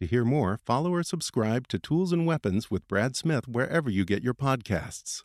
To hear more, follow or subscribe to Tools and Weapons with Brad Smith wherever you get your podcasts.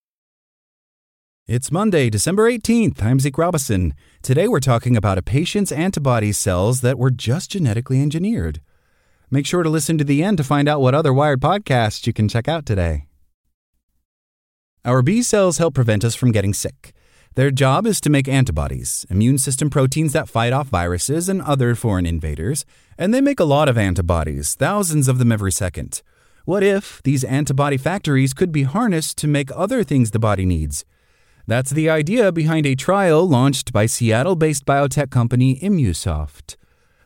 It's Monday, December 18th. I'm Zeke Robison. Today we're talking about a patient's antibody cells that were just genetically engineered. Make sure to listen to the end to find out what other Wired podcasts you can check out today. Our B cells help prevent us from getting sick. Their job is to make antibodies, immune system proteins that fight off viruses and other foreign invaders, and they make a lot of antibodies, thousands of them every second. What if these antibody factories could be harnessed to make other things the body needs? That's the idea behind a trial launched by Seattle based biotech company Immusoft.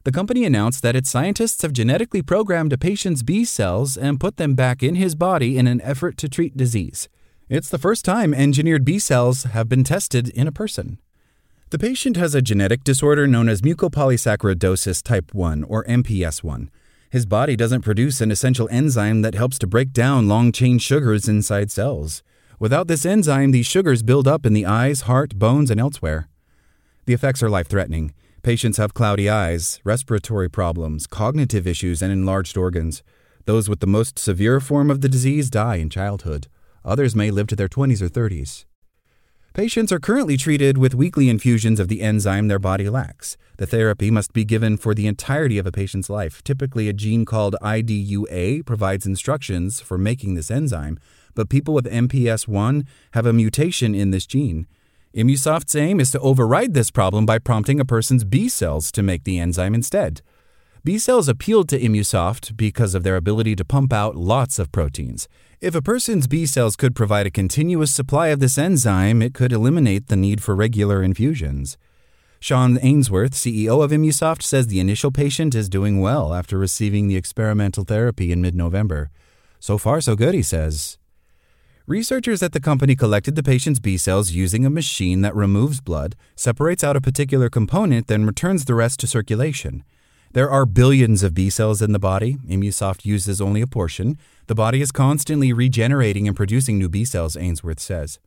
The company announced that its scientists have genetically programmed a patient's B cells and put them back in his body in an effort to treat disease. It's the first time engineered B cells have been tested in a person. The patient has a genetic disorder known as mucopolysaccharidosis type 1 or MPS 1. His body doesn't produce an essential enzyme that helps to break down long chain sugars inside cells. Without this enzyme, these sugars build up in the eyes, heart, bones, and elsewhere. The effects are life threatening. Patients have cloudy eyes, respiratory problems, cognitive issues, and enlarged organs. Those with the most severe form of the disease die in childhood. Others may live to their 20s or 30s. Patients are currently treated with weekly infusions of the enzyme their body lacks. The therapy must be given for the entirety of a patient's life. Typically, a gene called IDUA provides instructions for making this enzyme, but people with MPS 1 have a mutation in this gene. Immusoft's aim is to override this problem by prompting a person's B cells to make the enzyme instead. B cells appealed to Immusoft because of their ability to pump out lots of proteins. If a person's B cells could provide a continuous supply of this enzyme, it could eliminate the need for regular infusions. Sean Ainsworth, CEO of Immusoft, says the initial patient is doing well after receiving the experimental therapy in mid November. So far, so good, he says. Researchers at the company collected the patient's B cells using a machine that removes blood, separates out a particular component, then returns the rest to circulation. There are billions of B cells in the body. Immusoft uses only a portion. The body is constantly regenerating and producing new B cells, Ainsworth says.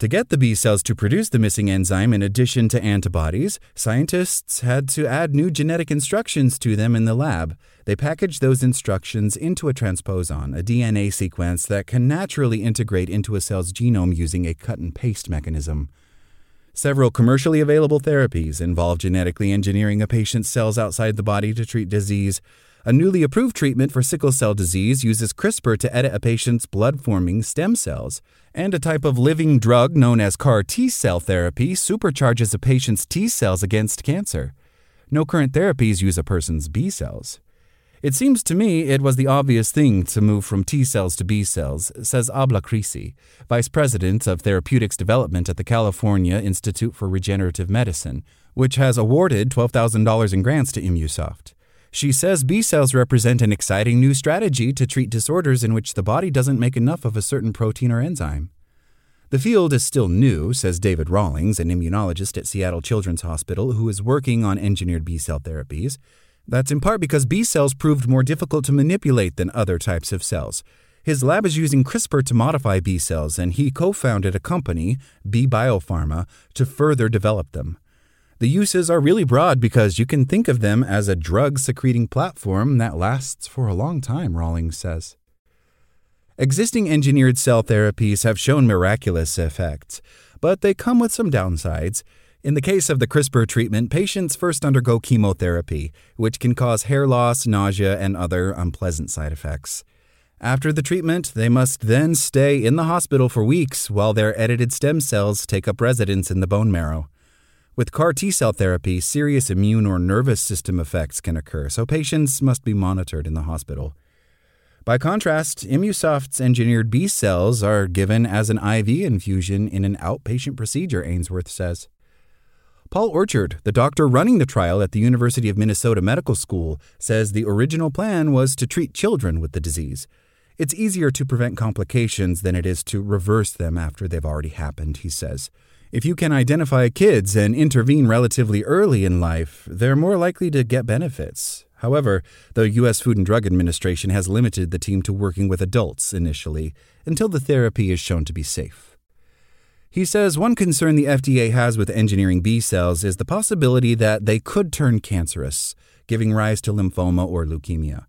To get the B cells to produce the missing enzyme in addition to antibodies, scientists had to add new genetic instructions to them in the lab. They packaged those instructions into a transposon, a DNA sequence that can naturally integrate into a cell's genome using a cut and paste mechanism. Several commercially available therapies involve genetically engineering a patient's cells outside the body to treat disease. A newly approved treatment for sickle cell disease uses CRISPR to edit a patient's blood forming stem cells. And a type of living drug known as CAR T cell therapy supercharges a patient's T cells against cancer. No current therapies use a person's B cells. It seems to me it was the obvious thing to move from T cells to B cells, says Abla Creasey, Vice President of Therapeutics Development at the California Institute for Regenerative Medicine, which has awarded $12,000 in grants to Immusoft. She says B cells represent an exciting new strategy to treat disorders in which the body doesn't make enough of a certain protein or enzyme. The field is still new, says David Rawlings, an immunologist at Seattle Children's Hospital who is working on engineered B cell therapies. That's in part because B cells proved more difficult to manipulate than other types of cells. His lab is using CRISPR to modify B cells, and he co founded a company, Be Biopharma, to further develop them. The uses are really broad because you can think of them as a drug secreting platform that lasts for a long time, Rawlings says. Existing engineered cell therapies have shown miraculous effects, but they come with some downsides. In the case of the CRISPR treatment, patients first undergo chemotherapy, which can cause hair loss, nausea, and other unpleasant side effects. After the treatment, they must then stay in the hospital for weeks while their edited stem cells take up residence in the bone marrow. With CAR T cell therapy, serious immune or nervous system effects can occur, so patients must be monitored in the hospital. By contrast, Immusoft's engineered B cells are given as an IV infusion in an outpatient procedure, Ainsworth says. Paul Orchard, the doctor running the trial at the University of Minnesota Medical School, says the original plan was to treat children with the disease. It's easier to prevent complications than it is to reverse them after they've already happened, he says. If you can identify kids and intervene relatively early in life, they're more likely to get benefits. However, the U.S. Food and Drug Administration has limited the team to working with adults initially until the therapy is shown to be safe. He says one concern the FDA has with engineering B cells is the possibility that they could turn cancerous, giving rise to lymphoma or leukemia.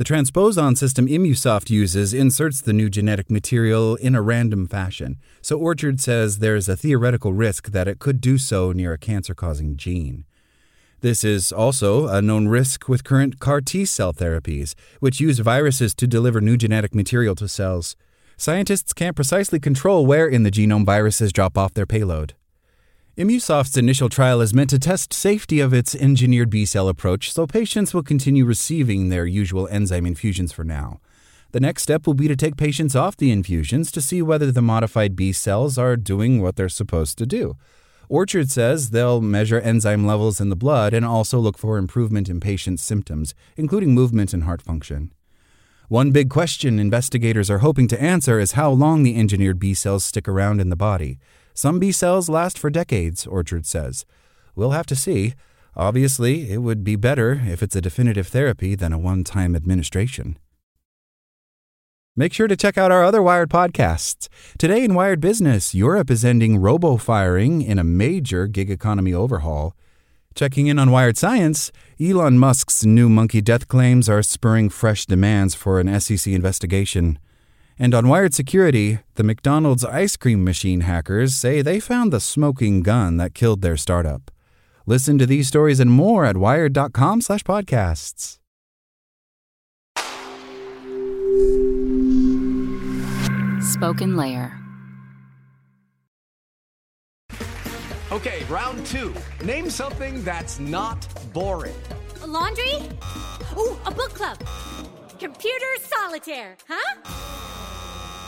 The transposon system Immusoft uses inserts the new genetic material in a random fashion, so Orchard says there's a theoretical risk that it could do so near a cancer causing gene. This is also a known risk with current CAR T cell therapies, which use viruses to deliver new genetic material to cells scientists can't precisely control where in the genome viruses drop off their payload. Immusoft's initial trial is meant to test safety of its engineered B cell approach, so patients will continue receiving their usual enzyme infusions for now. The next step will be to take patients off the infusions to see whether the modified B cells are doing what they're supposed to do. Orchard says they'll measure enzyme levels in the blood and also look for improvement in patients' symptoms, including movement and heart function. One big question investigators are hoping to answer is how long the engineered B cells stick around in the body. Some B cells last for decades, Orchard says. We'll have to see. Obviously, it would be better if it's a definitive therapy than a one time administration. Make sure to check out our other Wired podcasts. Today in Wired Business, Europe is ending robo firing in a major gig economy overhaul. Checking in on Wired Science, Elon Musk's new monkey death claims are spurring fresh demands for an SEC investigation. And on Wired Security, the McDonald's ice cream machine hackers say they found the smoking gun that killed their startup. Listen to these stories and more at wired.com/podcasts. Spoken Layer. Okay, round two. Name something that's not boring. A laundry? Ooh, a book club. Computer solitaire, huh?